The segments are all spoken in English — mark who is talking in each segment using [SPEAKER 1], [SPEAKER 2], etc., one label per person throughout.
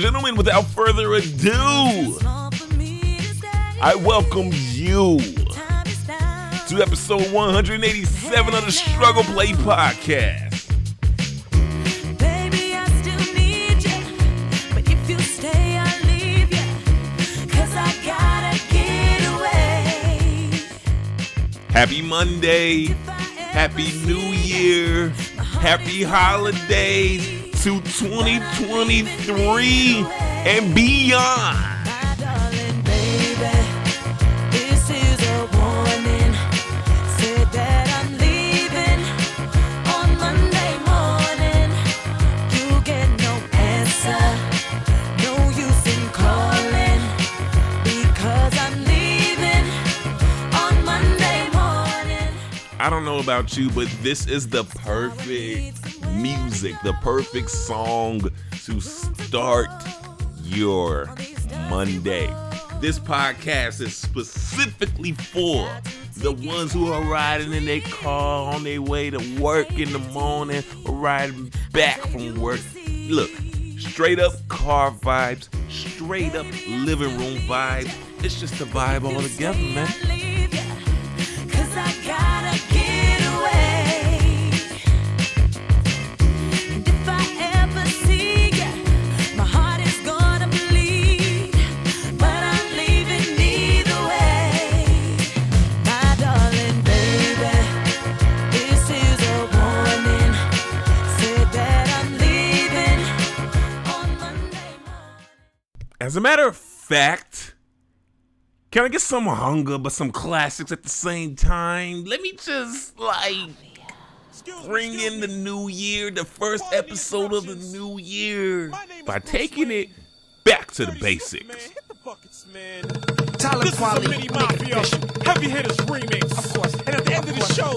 [SPEAKER 1] and gentlemen, without further ado,
[SPEAKER 2] Small for me to stay.
[SPEAKER 1] I welcome you
[SPEAKER 2] Time is now.
[SPEAKER 1] to episode 187 of the Struggle Play Podcast.
[SPEAKER 2] Baby, I still need you. But if you stay, I'll leave you. Cause I gotta get away.
[SPEAKER 1] Happy Monday.
[SPEAKER 2] If I ever
[SPEAKER 1] Happy New Year. Happy holidays to 2023 and beyond. I don't know about you, but this is the perfect music, the perfect song to start your Monday. This podcast is specifically for the ones who are riding in their car on their way to work in the morning or riding back from work. Look, straight up car vibes, straight up living room vibes. It's just a vibe all together, man. As a matter of fact, can I get some hunger but some classics at the same time? Let me just like bring in the new year, the first episode of the new year, by taking it back to the basics.
[SPEAKER 3] Talent
[SPEAKER 4] This is a mini
[SPEAKER 3] make
[SPEAKER 4] mafia heavy hitters remix.
[SPEAKER 3] Of course.
[SPEAKER 4] And at the end of the
[SPEAKER 3] Of course.
[SPEAKER 4] show,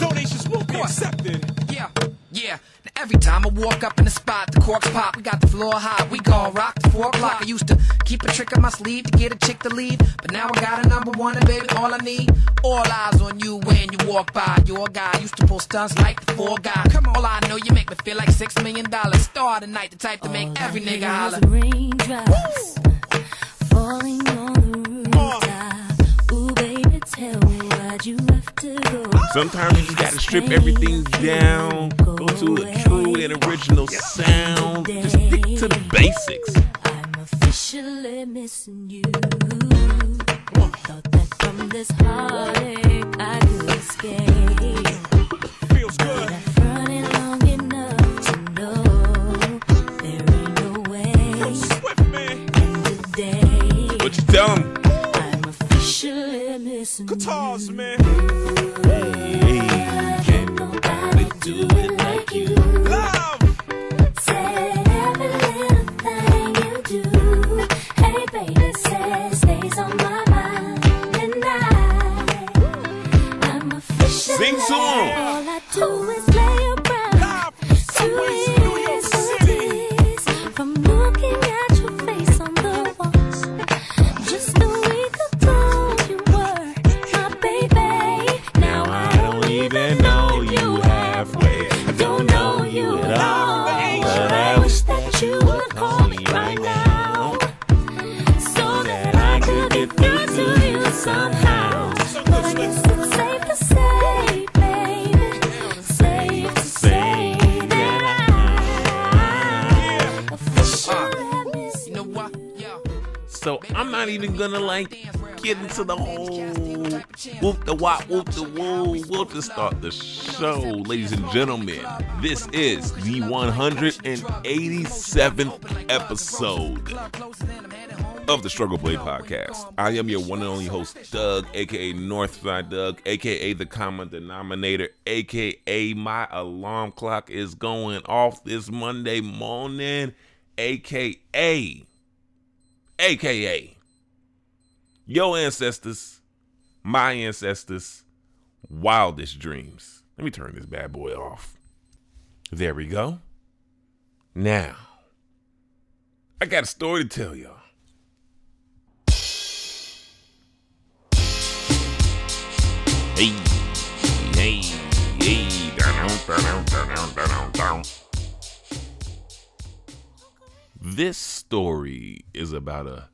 [SPEAKER 4] donations will be accepted.
[SPEAKER 3] Yeah, yeah. Now every time I walk up in the spot, the corks pop. We got the floor hot. We gon' rock to four o'clock. I used to keep a trick up my sleeve to get a chick to leave, but now I got a number one, and baby, all I need, all eyes on you when you walk by. Your guy used to pull stunts like the four guy. Come on, all I know, you make me feel like six million dollars. Star tonight, the type to make every nigga holler.
[SPEAKER 2] Raindrops falling on the rooftop. Ooh, baby, tell me why'd you have to go?
[SPEAKER 1] Sometimes you just gotta strip everything down, go to a true and original sound, just stick to the basics.
[SPEAKER 2] Officially missing you. Thought that from this heartache I could escape.
[SPEAKER 4] Feels good.
[SPEAKER 2] Running long enough to know there ain't no way.
[SPEAKER 4] Swift, man.
[SPEAKER 2] And today
[SPEAKER 1] What you tell 'em?
[SPEAKER 2] I'm officially missing
[SPEAKER 4] Guitars,
[SPEAKER 2] you.
[SPEAKER 4] man.
[SPEAKER 1] Hey, can't nobody do it like you.
[SPEAKER 2] Get
[SPEAKER 1] into the whole whoop the wop whoop the woo. We'll just start the show, ladies and gentlemen. This is the 187th episode of the Struggle Play Podcast. I am your one and only host, Doug, aka Northside Doug, aka the common denominator, aka my alarm clock is going off this Monday morning, aka aka your ancestors, my ancestors, wildest dreams. Let me turn this bad boy off. There we go. Now, I got a story to tell y'all. Hey, hey, hey. Down, down, down, down, down. This story is about a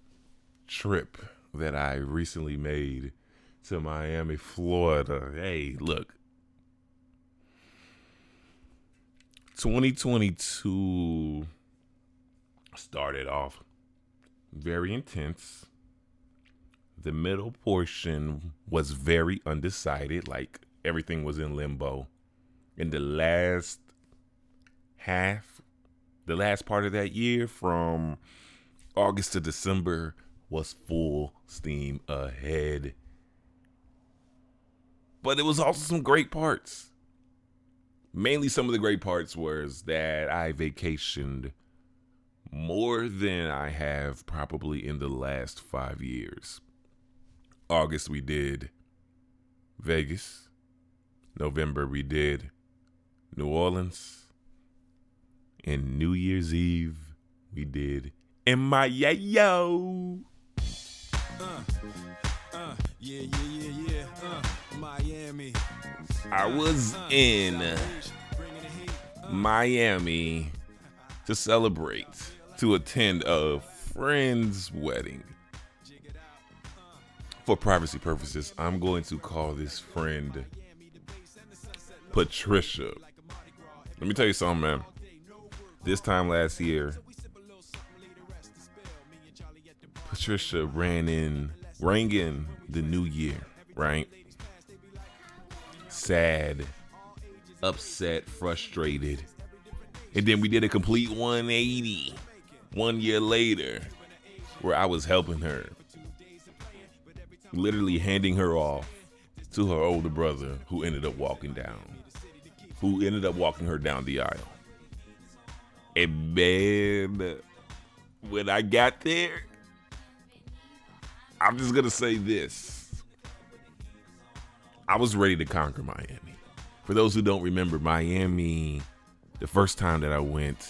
[SPEAKER 1] trip that I recently made to Miami, Florida. Hey, look. 2022 started off very intense. The middle portion was very undecided, like everything was in limbo. In the last half, the last part of that year, from August to December, was full steam ahead. But it was also some great parts. Mainly, some of the great parts was that I vacationed more than I have probably in the last five years. August, we did Vegas. November, we did New Orleans. And New Year's Eve, we did in Miami.
[SPEAKER 4] Uh, yeah, yeah, yeah, yeah. Uh, Miami.
[SPEAKER 1] I was in
[SPEAKER 4] Bringing the heat.
[SPEAKER 1] Miami to celebrate, to attend a friend's wedding. For privacy purposes, I'm going to call this friend Patricia. Let me tell you something, man. This time last year, Patricia ran in, rang in the new year, right? Sad, upset, frustrated. And then we did a complete 180 one year later where I was helping her. Literally handing her off to her older brother who ended up walking down. Who ended up walking her down the aisle. And man, when I got there, I'm just gonna say this. I was ready to conquer Miami. For those who don't remember, Miami, the first time that I went,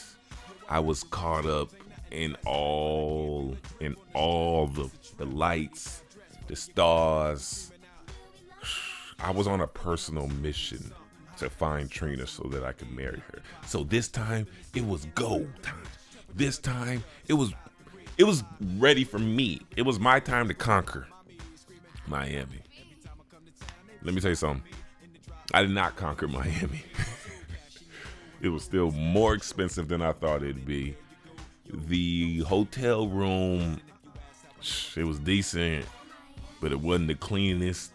[SPEAKER 1] I was caught up in all in all the the lights, the stars. I was on a personal mission to find Trina so that I could marry her. So this time it was go time. This time it was it was ready for me. It was my time to conquer Miami. Let me tell you something. I did not conquer Miami. it was still more expensive than I thought it'd be. The hotel room, it was decent, but it wasn't the cleanest.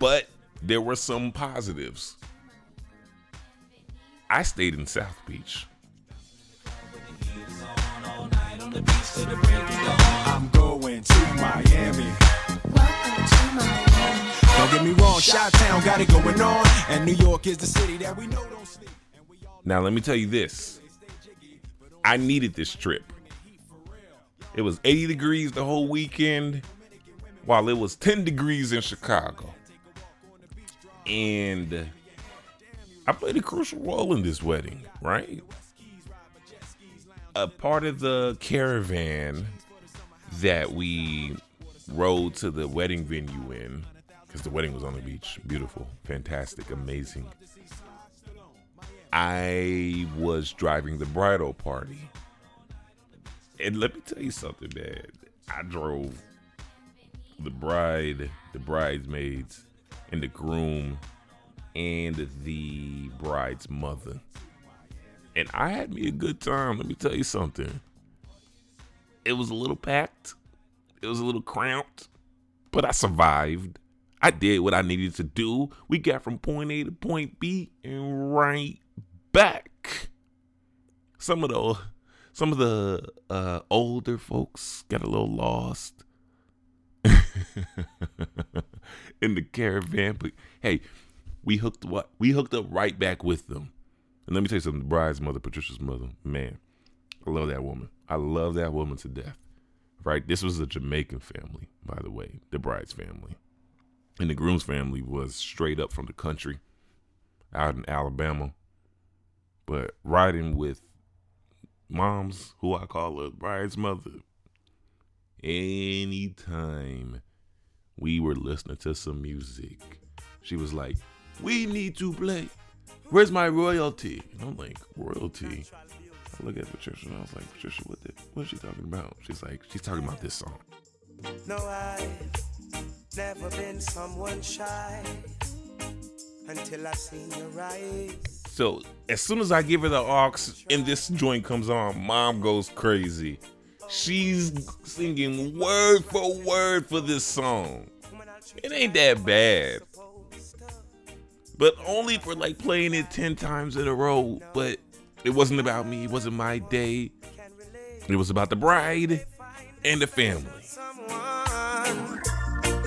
[SPEAKER 1] But there were some positives. I stayed in South Beach.
[SPEAKER 4] I'm going to Miami. Don't get me wrong, Town got it going on. And New York is the city that we know don't sleep.
[SPEAKER 1] Now, let me tell you this I needed this trip. It was 80 degrees the whole weekend, while it was 10 degrees in Chicago. And I played a crucial role in this wedding, right? A part of the caravan that we rode to the wedding venue in, because the wedding was on the beach. Beautiful, fantastic, amazing. I was driving the bridal party. And let me tell you something, man. I drove the bride, the bridesmaids, and the groom, and the bride's mother. And I had me a good time. Let me tell you something. It was a little packed, it was a little cramped, but I survived. I did what I needed to do. We got from point A to point B and right back. Some of the some of the uh, older folks got a little lost in the caravan, but hey, we hooked what we hooked up right back with them. And let me tell you something: the bride's mother, Patricia's mother, man, I love that woman. I love that woman to death. Right? This was a Jamaican family, by the way, the bride's family, and the groom's family was straight up from the country, out in Alabama, but riding with moms, who I call a bride's mother. Anytime we were listening to some music, she was like, "We need to play. Where's my royalty?" And I'm like, "Royalty." I look at Patricia and I was like, "Patricia, what the, what is she talking about?" She's like, "She's talking about this song."
[SPEAKER 5] No, I've never been someone shy until I seen your eyes.
[SPEAKER 1] So as soon as I give her the aux and this joint comes on, mom goes crazy. She's singing word for word for this song. It ain't that bad. But only for like playing it 10 times in a row. But it wasn't about me. It wasn't my day. It was about the bride and the family.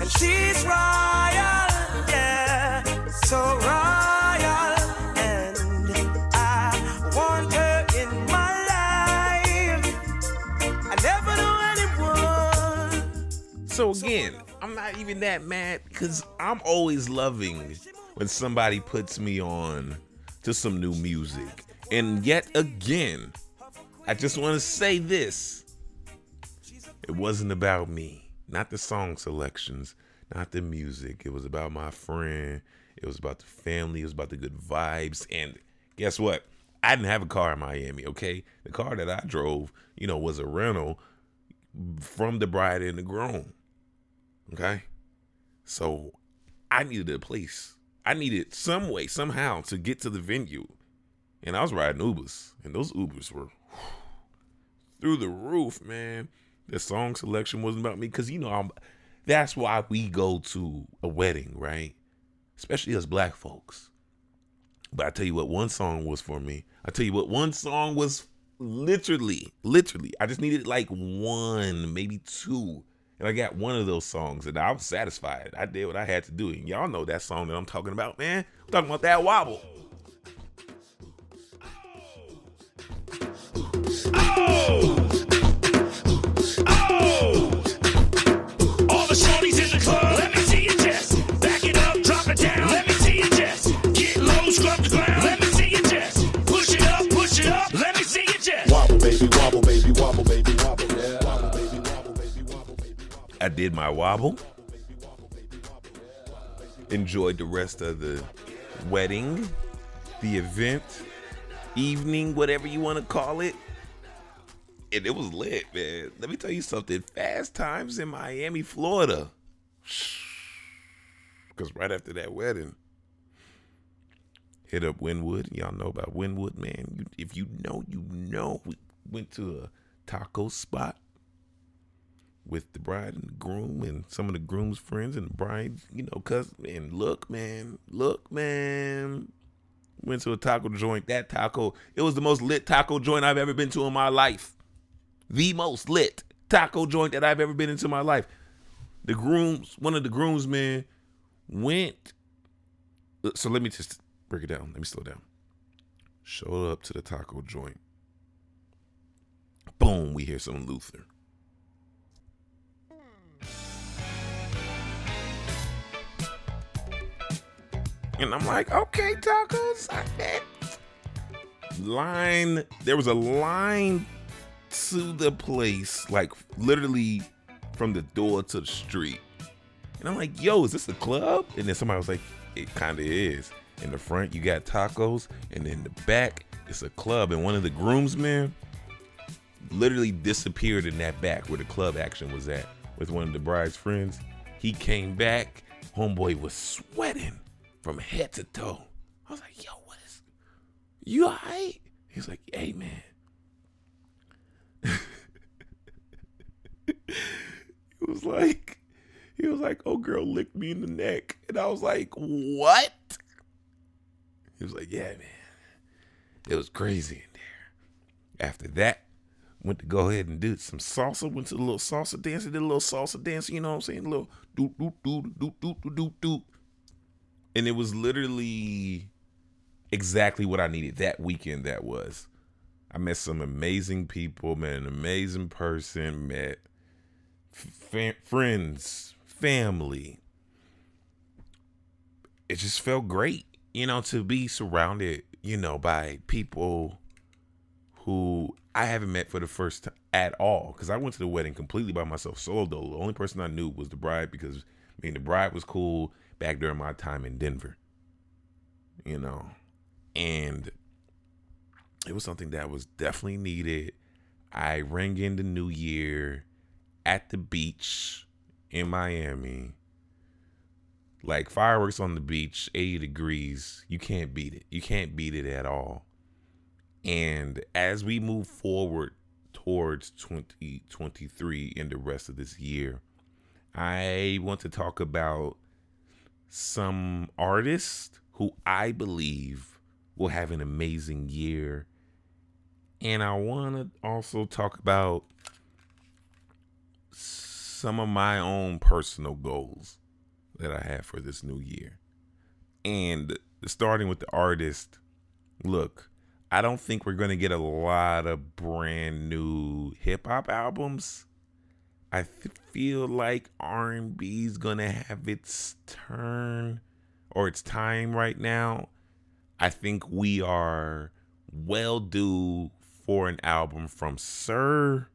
[SPEAKER 5] And she's royal, yeah, so royal, and I want her in my life. I never knew anyone.
[SPEAKER 1] So again, I'm not even that mad because I'm always loving when somebody puts me on to some new music. And yet again, I just want to say this. It wasn't about me, not the song selections, not the music. It was about my friend. It was about the family. It was about the good vibes. And guess what? I didn't have a car in Miami, okay? The car that I drove, you know, was a rental from the bride and the groom. Okay? So I needed a place. I needed some way, somehow, to get to the venue. And I was riding Ubers. And those Ubers were through the roof, man. The song selection wasn't about me. Cause you know, I'm that's why we go to a wedding, right? Especially as black folks. But I tell you what, one song was for me. I tell you what, one song was literally, literally. I just needed like one, maybe two. And I got one of those songs and I was satisfied. I did what I had to do. And y'all know that song that I'm talking about, man. I'm talking about that wobble.
[SPEAKER 6] All
[SPEAKER 1] I did my wobble. Enjoyed the rest of the wedding, the event, evening, whatever you want to call it. And it was lit, man. Let me tell you something. Fast times in Miami, Florida. Because right after that wedding, hit up Wynwood. Y'all know about Wynwood, man. If you know, you know. We went to a taco spot with the bride and the groom and some of the groom's friends and the bride, you know, cousin. And look, man, look, man. Went to a taco joint. That taco, it was the most lit taco joint I've ever been to in my life. The most lit taco joint that I've ever been into in my life. The grooms, one of the groomsmen went. So let me just break it down. Let me slow down. Showed up to the taco joint. Boom, we hear some Luther. And I'm like, okay, tacos. Line. There was a line to the place, like literally from the door to the street. And I'm like, yo, is this a club? And then somebody was like, it kind of is. In the front, you got tacos, and in the back, it's a club. And one of the groomsmen literally disappeared in that back where the club action was at with one of the bride's friends. He came back. Homeboy was sweating from head to toe. I was like, yo, what is you alright? He's like, hey man. it was like he was like, oh girl licked me in the neck. And I was like, what? He was like, yeah, man. It was crazy in there. After that, went to go ahead and do some salsa. Went to the little salsa dance. Did a little salsa dance. You know what I'm saying? A little do do do do do do do do. And it was literally exactly what I needed that weekend. That was. I met some amazing people. Met an amazing person. Met friends, family. It just felt great, you know, to be surrounded, you know, by people who I haven't met for the first time at all. Because I went to the wedding completely by myself, solo. The only person I knew was the bride because I mean, The Bride was cool back during my time in Denver, you know, and it was something that was definitely needed. I rang in the new year at the beach in Miami. Like fireworks on the beach, 80 degrees. You can't beat it. You can't beat it at all. And as we move forward towards 2023 and the rest of this year, I want to talk about some artists who I believe will have an amazing year. And I want to also talk about some of my own personal goals that I have for this new year. And starting with the artist, look, I don't think we're going to get a lot of brand new hip hop albums. I feel like R&B is to have its turn or its time right now. I think we are well due for an album from SiR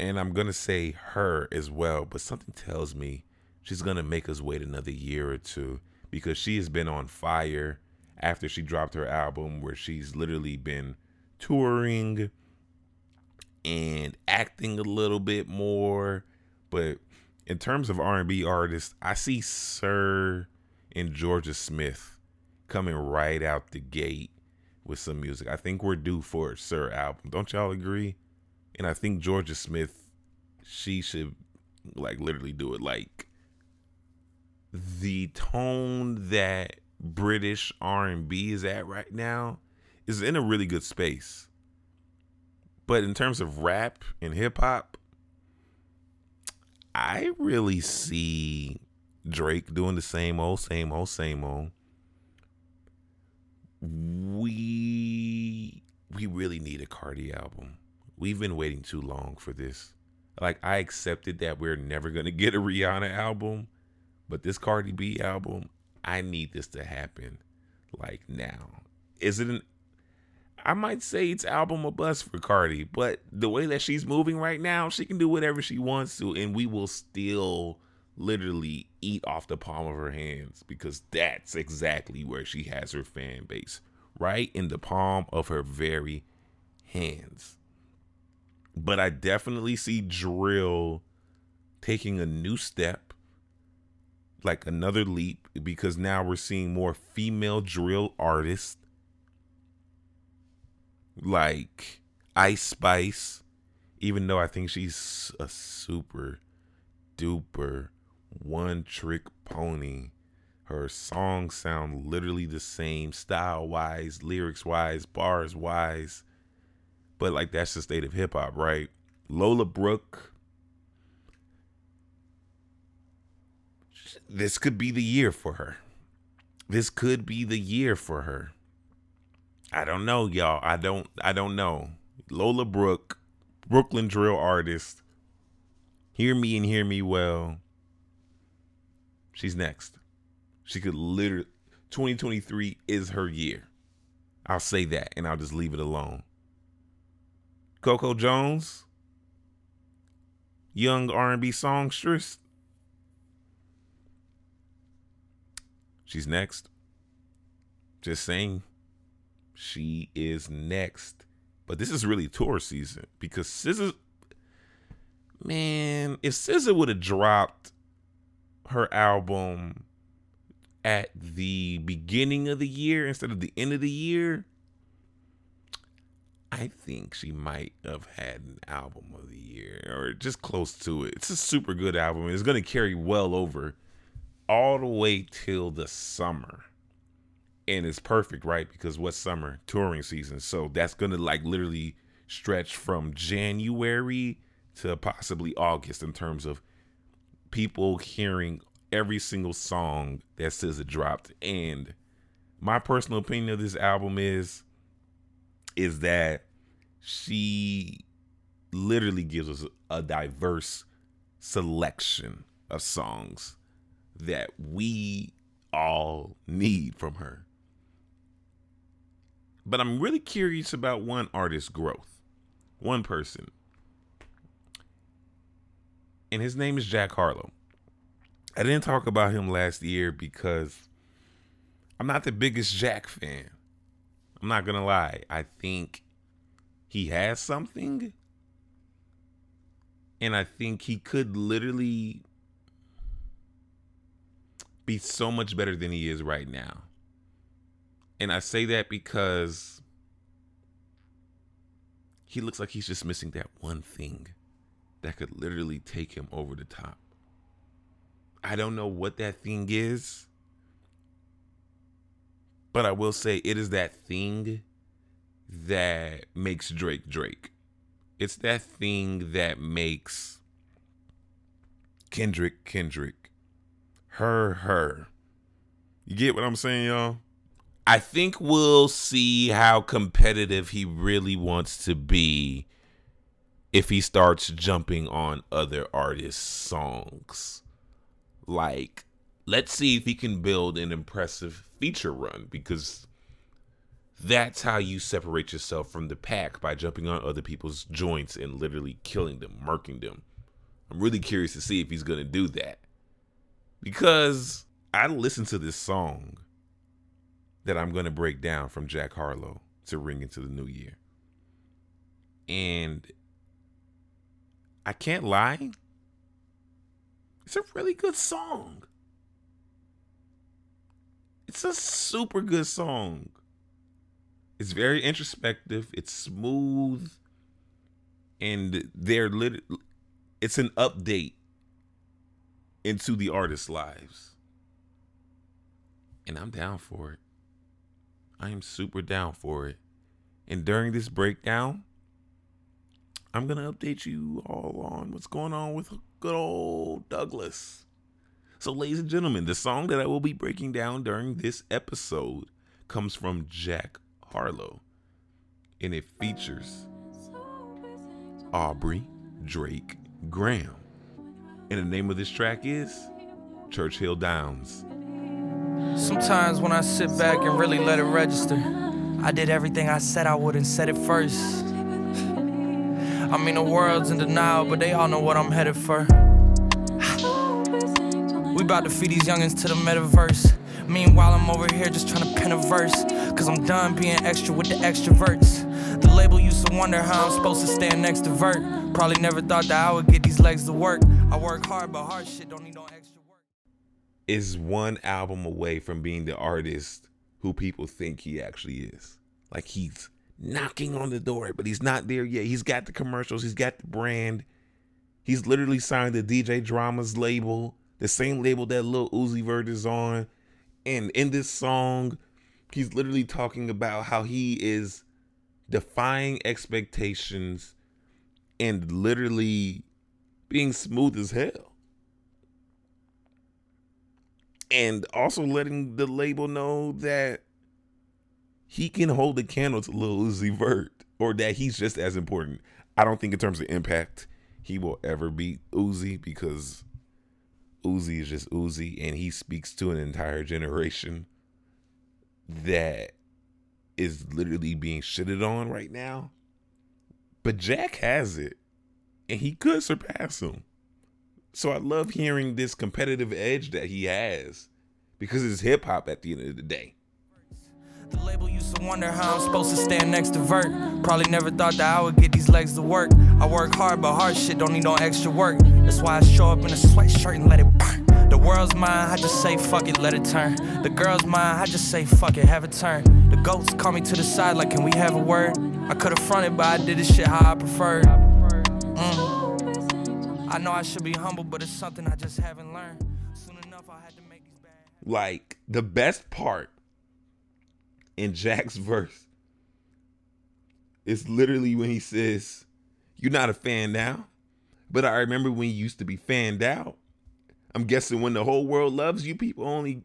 [SPEAKER 1] and I'm gonna say her as well, but something tells me she's gonna make us wait another year or two because she has been on fire after she dropped her album, where she's literally been touring and acting a little bit more. But in terms of R&B artists, I see SiR and Jorja Smith coming right out the gate with some music. I think we're due for a SiR album. Don't y'all agree? And I think Jorja Smith, she should like literally do it. Like the tone that British R and B is at right now is in a really good space. But in terms of rap and hip hop, I really see Drake doing the same old, same old, same old. We we really need a Cardi album. We've been waiting too long for this. Like I accepted that we're never gonna get a Rihanna album, but this Cardi B album, I need this to happen like now. Is it an I might say it's album or bust for Cardi, but the way that she's moving right now, she can do whatever she wants to, and we will still literally eat off the palm of her hands because that's exactly where she has her fan base right in the palm of her very hands. But I definitely see drill taking a new step, like another leap, because now we're seeing more female drill artists like Ice Spice, even though I think she's a super duper one trick pony. Her songs sound literally the same, style wise, lyrics wise, bars wise. But like that's the state of hip hop, right? Lola Brooke. This could be the year for her. This could be the year for her. I don't know, y'all. I don't I don't know. Lola Brooke, Brooklyn drill artist. Hear me and hear me well. She's next. She could literally 2023 is her year. I'll say that and I'll just leave it alone. Coco Jones, young R&B songstress. She's next. Just saying she is next. But this is really tour season because SZA, man, if SZA would have dropped her album at the beginning of the year instead of the end of the year, I think she might have had an album of the year or just close to it. It's a super good album. It's going to carry well over all the way till the summer and it's perfect, right? Because what's summer touring season, so that's gonna like literally stretch from January to possibly August in terms of people hearing every single song that SZA dropped. And my personal opinion of this album is is that she literally gives us a diverse selection of songs that we all need from her. But I'm really curious about one artist's growth, one person. and his name is Jack Harlow. I didn't talk about him last year because I'm not the biggest Jack fan. I'm not gonna lie. I think he has something, and I think he could literally be so much better than he is right now. And I say that because he looks like he's just missing that one thing that could literally take him over the top. I don't know what that thing is, but I will say it is that thing that makes Drake Drake. It's that thing that makes Kendrick Kendrick. Her her. You get what I'm saying, y'all? I think we'll see how competitive he really wants to be if he starts jumping on other artists' songs. Like, let's see if he can build an impressive feature run because that's how you separate yourself from the pack by jumping on other people's joints and literally killing them, murking them. I'm really curious to see if he's going to do that. Because I listened to this song that I'm going to break down from Jack Harlow to ring into the new year. And I can't lie, it's a really good song. It's a super good song. It's very introspective, it's smooth, and they're lit it's an update into the artist's lives. And I'm down for it. I am super down for it. And during this breakdown, I'm going to update you all on what's going on with good old Douglas. So, ladies and gentlemen, the song that I will be breaking down during this episode comes from Jack Harlow, and it features Aubrey Drake Graham. And the name of this track is Churchill Downs.
[SPEAKER 7] Sometimes when I sit back and really let it register, I did everything I said I would and said it first. I mean, the world's in denial, but they all know what I'm headed for. We about to feed these youngins to the metaverse. Meanwhile, I'm over here just trying to pen a verse. Cause I'm done being extra with the extroverts. The label used to wonder how I'm supposed to stand next to Vert. Probably never thought that I would get these legs to work. I work hard, but hard shit don't need no extra.
[SPEAKER 1] Is one album away from being the artist who people think he actually is. Like he's knocking on the door, but he's not there yet. He's got the commercials, he's got the brand. He's literally signed the DJ Dramas label, the same label that Lil Uzi Vert is on. And in this song, he's literally talking about how he is defying expectations and literally being smooth as hell and also letting the label know that he can hold a candle to Lil Uzi Vert, or that he's just as important. I don't think in terms of impact he will ever beat Uzi because Uzi is just Uzi, and he speaks to an entire generation that is literally being shitted on right now. But Jack has it, and he could surpass him. So I love hearing this competitive edge that he has because it's hip hop at the end of the day.
[SPEAKER 7] The label used to wonder how I'm supposed to stand next to Vert. Probably never thought that I would get these legs to work. I work hard, but hard shit don't need no extra work. That's why I show up in a sweatshirt and let it burn. The world's mine, I just say fuck it, let it turn. The girl's mine, I just say fuck it, have it turn. The goats call me to the side like, can we have a word? I could've fronted, but I did this shit how I preferred. Mm. I know I should be humble, but it's something I just haven't learned. Soon enough, I had to make these bad.
[SPEAKER 1] Like the best part in Jack's verse is literally when he says, You're not a fan now, but I remember when you used to be fanned out. I'm guessing when the whole world loves you, people only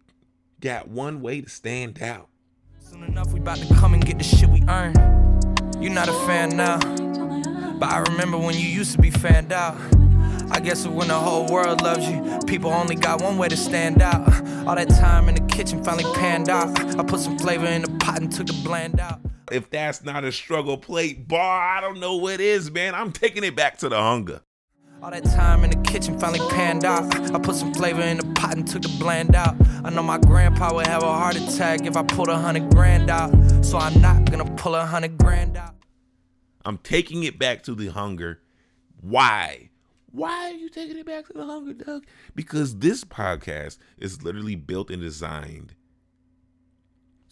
[SPEAKER 1] got one way to stand out.
[SPEAKER 7] Soon enough, we about to come and get the shit we earn. You're not a fan now, but I remember when you used to be fanned out. I guess when the whole world loves you, people only got one way to stand out. Uh, all that time in the kitchen finally panned out. I put some flavor in the pot and took the blend out.
[SPEAKER 1] If that's not a struggle plate bar, I don't know what is, man. I'm taking it back to the hunger.
[SPEAKER 7] All that time in the kitchen finally panned out. I put some flavor in the pot and took the bland out. I know my grandpa would have a heart attack if I pulled a hundred grand out. So I'm not gonna pull a hundred grand out.
[SPEAKER 1] I'm taking it back to the hunger. Why? Why are you taking it back to the hunger, Doug? Because this podcast is literally built and designed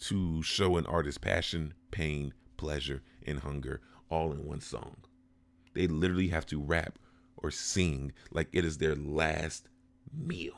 [SPEAKER 1] to show an artist's passion, pain, pleasure, and hunger all in one song. They literally have to rap or sing like it is their last meal.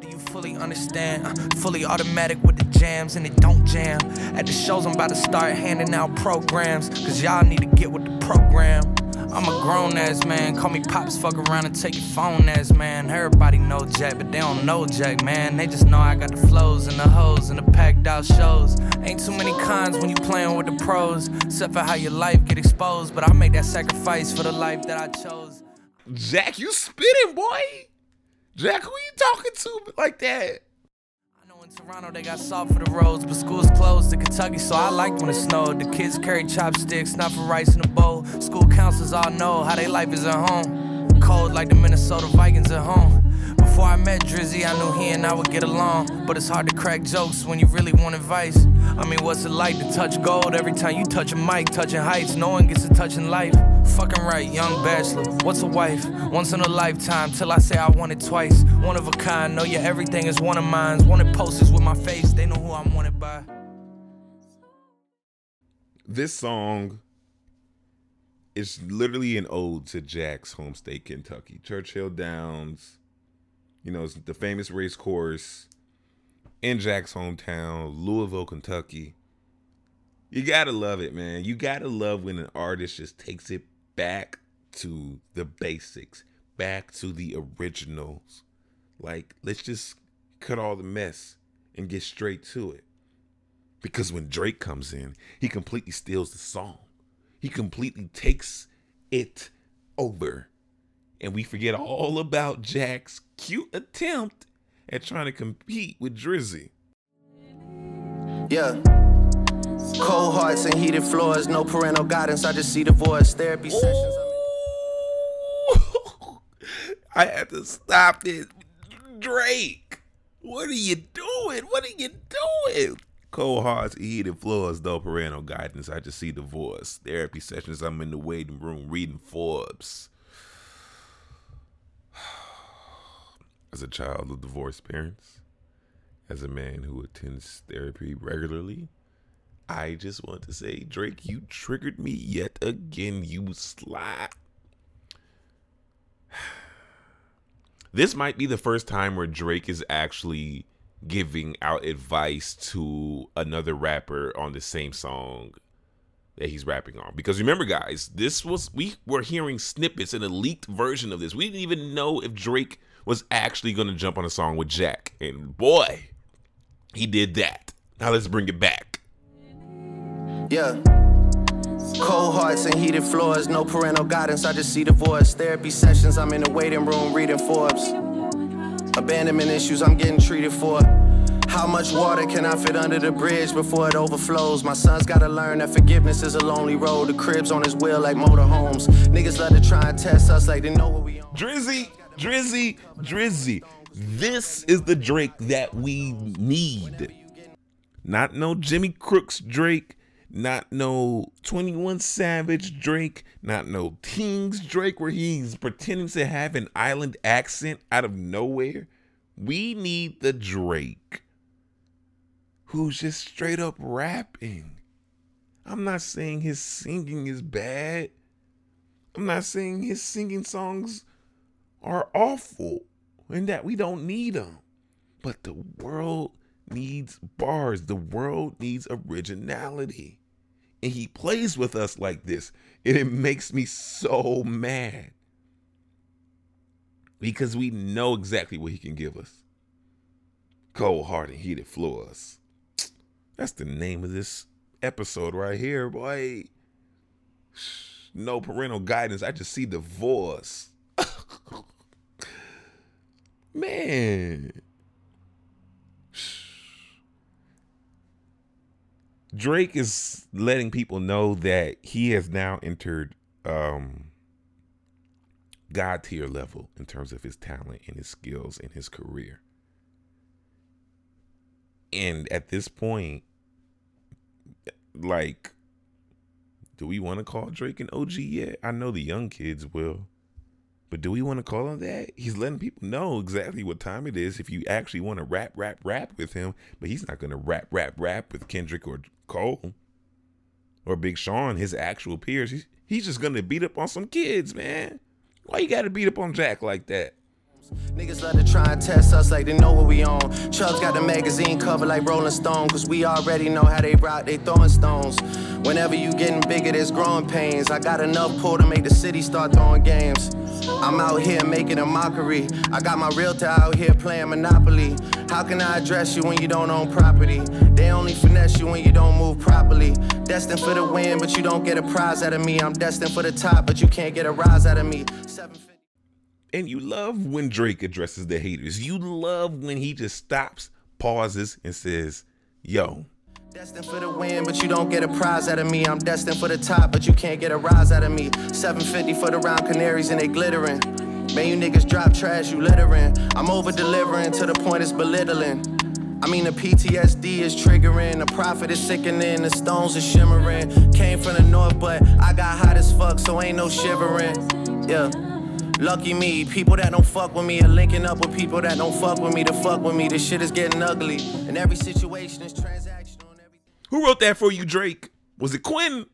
[SPEAKER 7] Do you fully understand? Uh, fully automatic with the jams and it don't jam. At the shows, I'm about to start handing out programs. Cause y'all need to get with the program. I'm a grown ass man, call me pops, fuck around and take your phone ass man. Everybody know Jack, but they don't know Jack, man. They just know I got the flows and the hoes and the packed out shows. Ain't too many cons when you playing with the pros, except for how your life get exposed. But I make that sacrifice for the life that I chose.
[SPEAKER 1] Jack, you spitting, boy. Jack, who you talking to like that?
[SPEAKER 7] Toronto, they got salt for the roads, but school's closed in Kentucky, so I liked when it snowed. The kids carry chopsticks, not for rice in a bowl. School counselors all know how they life is at home. Cold like the Minnesota Vikings at home. Before I met Drizzy, I knew he and I would get along. But it's hard to crack jokes when you really want advice. I mean, what's it like to touch gold every time you touch a mic, touching heights? No one gets a touch in life. Fucking right, young bachelor. What's a wife? Once in a lifetime, till I say I want it twice. One of a kind, know your everything is one of mine. Wanted posters with my face, they know who I'm wanted by.
[SPEAKER 1] This song is literally an ode to Jack's home state, Kentucky. Churchill Downs, you know, it's the famous race course in Jack's hometown, Louisville, Kentucky. You gotta love it, man. You gotta love when an artist just takes it back to the basics, back to the originals. Like, let's just cut all the mess and get straight to it. Because when Drake comes in, he completely steals the song. He completely takes it over. And we forget all about Jack's cute attempt at trying to compete with Drizzy.
[SPEAKER 8] Yeah. Cold hearts and heated floors, no parental guidance. I just see divorce therapy sessions.
[SPEAKER 1] I had to stop this. Drake, what are you doing? What are you doing? Cold hearts, heated floors, no parental guidance. I just see divorce. Therapy sessions, I'm in the waiting room reading Forbes. As a child of divorced parents, as a man who attends therapy regularly, I just want to say, Drake, you triggered me yet again, you slide. This might be the first time where Drake is actually giving out advice to another rapper on the same song that he's rapping on. Because remember, guys, this was we were hearing snippets in a leaked version of this. We didn't even know if Drake was actually to jump on a song with Jack, and boy, he did that. Now let's bring it back.
[SPEAKER 8] Yeah. Cold hearts and heated floors, no parental guidance. I just see divorce therapy sessions. I'm in the waiting room reading Forbes. Abandonment issues I'm getting treated for. How much water can I fit under the bridge before it overflows? My son's gotta learn that forgiveness is a lonely road. The cribs on his wheel like motorhomes. Niggas love to try and test us like they know what we on.
[SPEAKER 1] Drizzy, Drizzy, Drizzy. This is the Drake that we need. Not no Jimmy Brooks Drake, not no 21 Savage Drake, not no Teens Drake where he's pretending to have an island accent out of nowhere. We need the Drake who's just straight up rapping. I'm not saying his singing is bad. I'm not saying his singing songs are awful and that we don't need them. But the world needs bars. The world needs originality. And he plays with us like this. And it makes me so mad. Because we know exactly what he can give us. Cold heart and heated floors. That's the name of this episode right here, boy. No parental guidance. I just see divorce. Man. Drake is letting people know that he has now entered um God tier level in terms of his talent and his skills and his career. And at this point, like, do we want to call Drake an OG yet? I know the young kids will. But do we want to call him that? He's letting people know exactly what time it is if you actually want to rap, rap, rap with him. But he's not going to rap, rap, rap with Kendrick or Cole or Big Sean, his actual peers. He's, he's just going to beat up on some kids, man. Why you got to beat up on Jack like that?
[SPEAKER 8] Niggas love to try and test us like they know what we on. Chubbs got the magazine cover like Rolling Stone, cause we already know how they rock, they throwing stones. Whenever you getting bigger, there's growing pains. I got enough pull to make the city start throwing games. I'm out here making a mockery. I got my realtor out here playing Monopoly. How can I address you when you don't own property? They only finesse you when you don't move properly. Destined for the win, but you don't get a prize out of me. I'm destined for the top, but you can't get a rise out of me. 750
[SPEAKER 1] And you love when Drake addresses the haters. You love when he just stops, pauses, and says, Yo,
[SPEAKER 8] Destined for the win, but you don't get a prize out of me. I'm destined for the top, but you can't get a rise out of me. 750 for the round canaries and they glittering. Man, you niggas drop trash, you littering. I'm over delivering to the point it's belittling. I mean, the PTSD is triggering, the profit is sickening, the stones are shimmering. Came from the north, but I got hot as fuck, so ain't no shivering. Yeah. Lucky me, people that don't fuck with me are linking up with people that don't fuck with me to fuck with me. This shit is getting ugly, and every situation is transactional. And every-
[SPEAKER 1] who wrote that for you, Drake? Was it Quinn?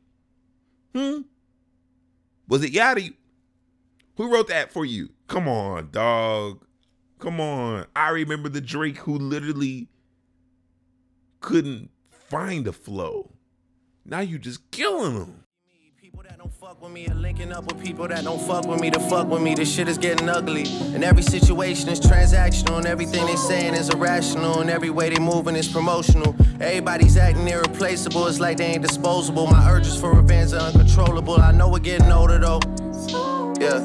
[SPEAKER 1] Hmm? Was it Yachty? Who wrote that for you? Come on, dog. Come on. I remember the Drake who literally couldn't find a flow. Now you just killing him.
[SPEAKER 8] Fuck with me are linking up with people that don't fuck with me to fuck with me. This shit is getting ugly. And every situation is transactional, and everything they saying is irrational, and every way they moving is promotional. Everybody's acting irreplaceable, it's like they ain't disposable. My urges for revenge are uncontrollable. I know we're getting older though. Yeah.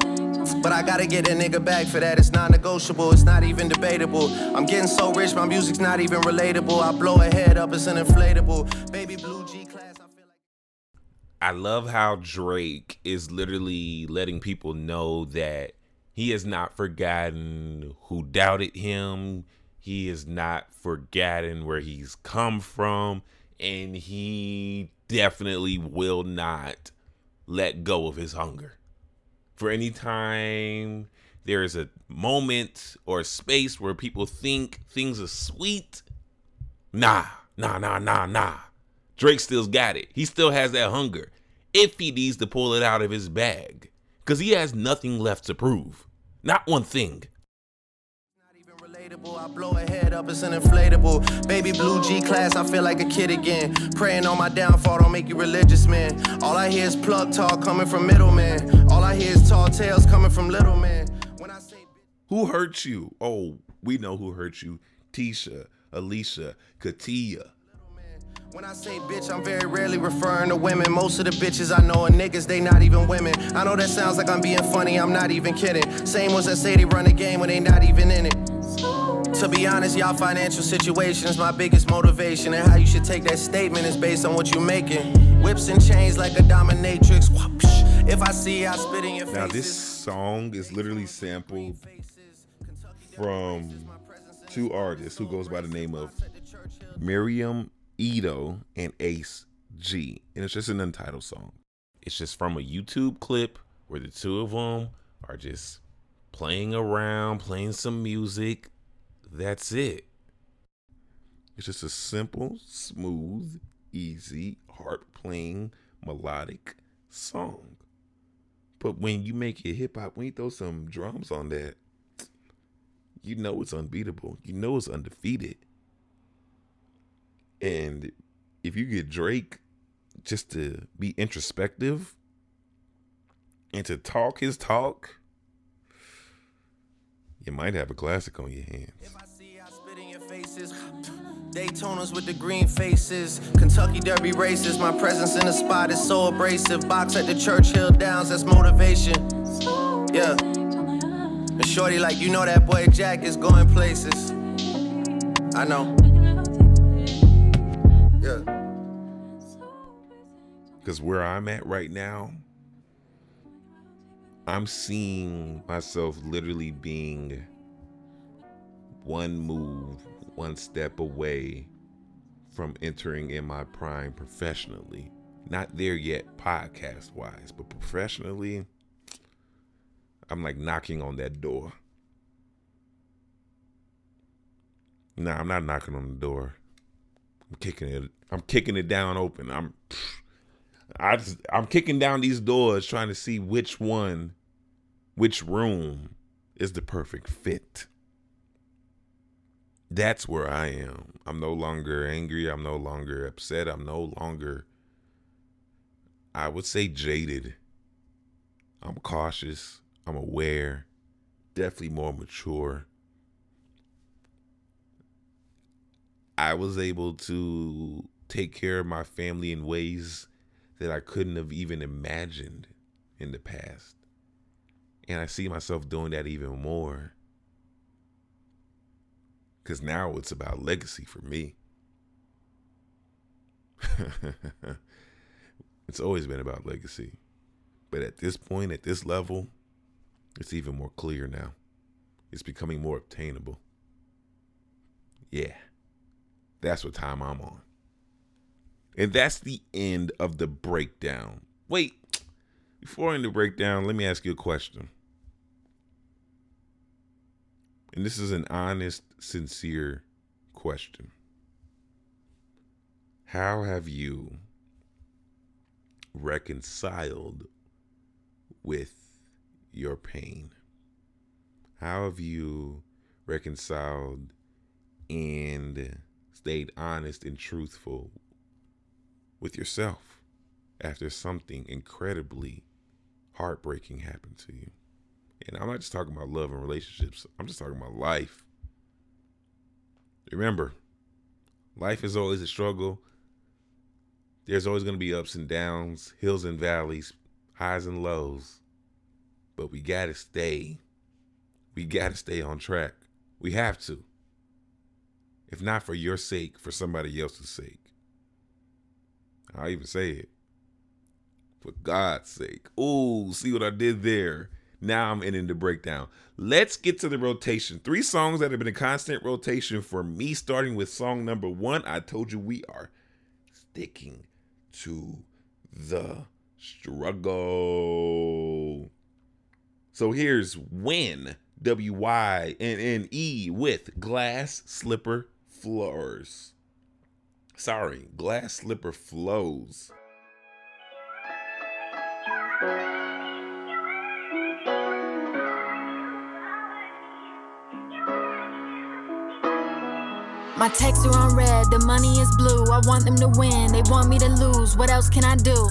[SPEAKER 8] But I gotta get a nigga back for that. It's non negotiable, it's not even debatable. I'm getting so rich, my music's not even relatable. I blow a head up, it's an inflatable. Baby blue G class, I
[SPEAKER 1] love how Drake is literally letting people know that he has not forgotten who doubted him. He has not forgotten where he's come from. And he definitely will not let go of his hunger. For any time there is a moment or a space where people think things are sweet, nah, nah, nah, nah, nah. Drake still's got it. He still has that hunger. If he needs to pull it out of his bag. Because he has nothing left to prove. Not one thing.
[SPEAKER 8] Not even relatable. I blow a head up, it's an inflatable. Baby blue G class, I feel like a kid again. Praying on my downfall, don't make you religious, man. All I hear is plug talk coming from middleman. All I hear is tall tales coming from little man. When I say
[SPEAKER 1] Who hurt you? Oh, we know who hurt you. Tisha, Alicia, Katia.
[SPEAKER 8] When I say bitch, I'm very rarely referring to women. Most of the bitches I know are niggas, they not even women. I know that sounds like I'm being funny, I'm not even kidding. Same ones that say they run the game when they not even in it. To be honest, y'all financial situation is my biggest motivation, and how you should take that statement is based on what you're making. Whips and chains like a dominatrix. Whoopsh. If I see I spit in your face.
[SPEAKER 1] Now, this song is literally sampled from two artists who goes by the name of Miriam Ito and Ace G. And it's just an untitled song. It's just from a YouTube clip where the two of them are just playing around, playing some music. That's it. It's just a simple, smooth, easy, harp playing, melodic song. But when you make it hip hop, when you throw some drums on that, you know it's unbeatable. You know it's undefeated. And if you get Drake just to be introspective and to talk his talk, you might have a classic on your hands.
[SPEAKER 8] Daytonas with the green faces, Kentucky Derby races. My presence in the spot is so abrasive. Box at the Churchill Downs, that's motivation. Yeah. And Shorty, like, you know that boy Jack is going places. I know. Yeah.
[SPEAKER 1] Because where I'm at right now, I'm seeing myself literally being one move, one step away from entering in my prime professionally. Not there yet, podcast wise, but professionally, I'm like knocking on that door. Nah, I'm not knocking on the door. I'm kicking it. I'm kicking it down open. I'm I just I'm kicking down these doors trying to see which one, which room is the perfect fit. That's where I am. I'm no longer angry. I'm no longer upset. I'm no longer, I would say, jaded. I'm cautious. I'm aware. Definitely more mature. I was able to take care of my family in ways that I couldn't have even imagined in the past. And I see myself doing that even more. Because now it's about legacy for me. it's always been about legacy. But at this point, at this level, it's even more clear now. It's becoming more obtainable. Yeah. That's what time I'm on. And that's the end of the breakdown. Wait, before I end the breakdown, let me ask you a question. And this is an honest, sincere question. How have you reconciled with your pain? How have you reconciled and stayed honest and truthful with yourself after something incredibly heartbreaking happened to you? And I'm not just talking about love and relationships, I'm just talking about life. Remember, life is always a struggle. There's always going to be ups and downs, hills and valleys, highs and lows. But we got to stay. We got to stay on track. We have to. If not for your sake, for somebody else's sake. I'll even say it. For God's sake. Ooh, see what I did there? Now I'm ending the breakdown. Let's get to the rotation. Three songs that have been a constant rotation for me, starting with song number one. I told you we are sticking to the struggle. So here's Wynne, W Y N N E, with Glass Slipper Floors. Sorry, Glass Slipper Flows.
[SPEAKER 9] My texts are on red, the money is blue. I want them to win, they want me to lose. What else can I do?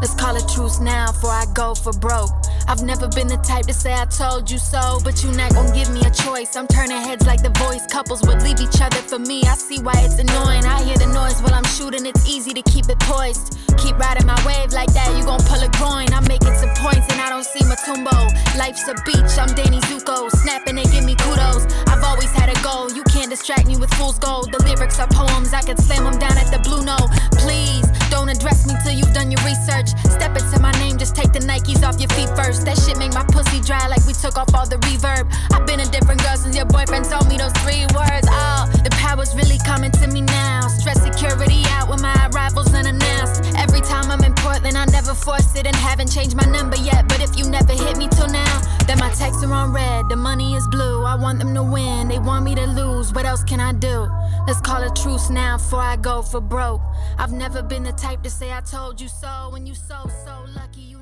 [SPEAKER 9] Let's call it truce now before I go for broke. I've never been the type to say I told you so, but you not gonna give me a choice. I'm turning heads like the voice. Couples would leave each other for me. I see why it's annoying. I hear the noise while I'm shooting, it's easy to keep it poised. Keep riding my wave like that, you gon' pull a groin. I'm making some points and I don't see Mutombo. Life's a beach, I'm Danny Zuko. Snapping, and give me kudos. I've always had a goal, you can't distract me with fool's gold. The lyrics are poems, I can slam them down at the Blue Note. Please, don't address me till you've done your research. Step into my name, just take the Nikes off your feet first. That shit make my pussy dry like we took off all the reverb. I've been a different girl since your boyfriend told me those three words. Oh, the power's really coming to me now. Stress security out when my arrival's unannounced. Every time I'm in Portland, I never forced it and haven't changed my number yet. But if you never hit me till now, then my texts are on red, the money is blue. I want them to win, they want me to lose. What else can I do? Let's call a truce now before I go for broke. I've never been the type to say I told you so. When you so, so lucky, you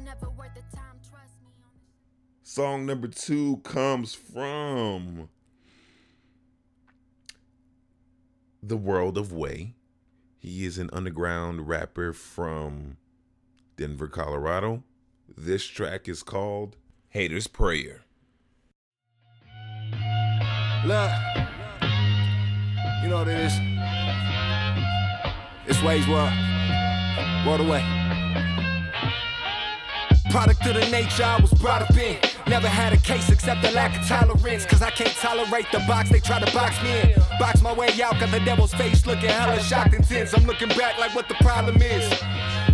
[SPEAKER 1] Song number two comes from The World of Way. He is an underground rapper from Denver, Colorado. This track is called Haters Prayer.
[SPEAKER 10] Look, you know what it is. It's ways world, world away. Product of the nature I was brought up in. Never had a case except the lack of tolerance. Cause I can't tolerate the box they try to box me in. Box my way out, cause the devil's face looking hella shocked and tense. I'm looking back like what the problem is.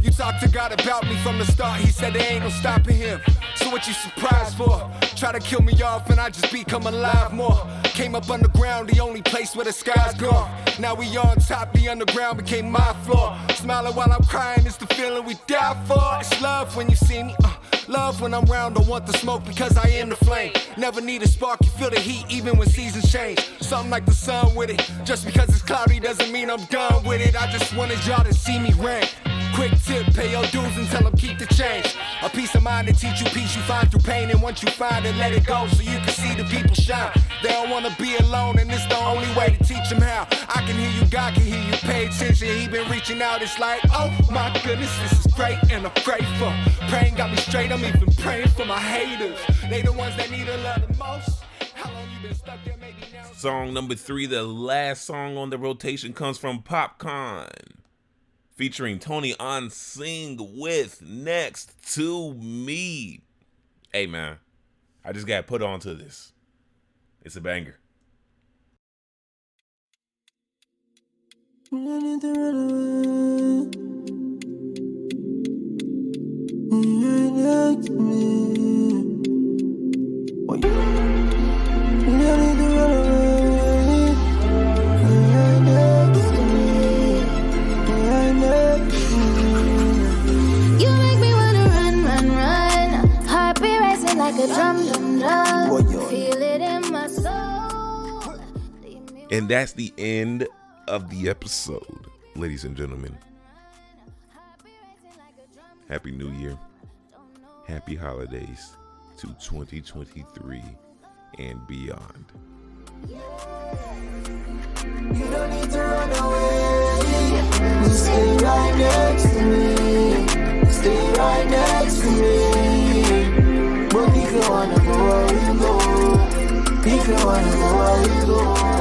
[SPEAKER 10] You talked to God about me from the start, he said there ain't no stopping him. So what you surprised for? Try to kill me off and I just become alive more. Came up underground, the only place where the sky's gone. Now we on top, the underground became my floor. Smiling while I'm crying, it's the feeling we die for. It's love when you see me. Uh, Love when I'm round, don't want the smoke because I am the flame. Never need a spark, you feel the heat even when seasons change. Something like the sun with it. Just because it's cloudy doesn't mean I'm done with it. I just wanted y'all to see me rain. Quick tip, pay your dues and tell them keep the change. A peace of mind to teach you peace you find through pain. And once you find it, let it go so you can see the people shine. They don't wanna be alone, and it's the only way to teach them how. I can hear you, God can hear you. Pay attention, he been reaching out. It's like, oh my goodness, this is great and I'm grateful. Praying got me straight, I'm even praying for my haters. They the ones that need a love the most. There? Now.
[SPEAKER 1] Song number three, the last song on the rotation, comes from Popcorn, featuring Tony on Sing with Next to Me. Hey man, I just got put onto this. It's a banger.
[SPEAKER 11] Mm-hmm.
[SPEAKER 1] And that's the end of the episode, ladies and gentlemen. Happy New Year. Happy holidays to 2023 and beyond.
[SPEAKER 12] To stay right next to me. Stay right next to me. But wanna go, where you go. Wanna go, where you go.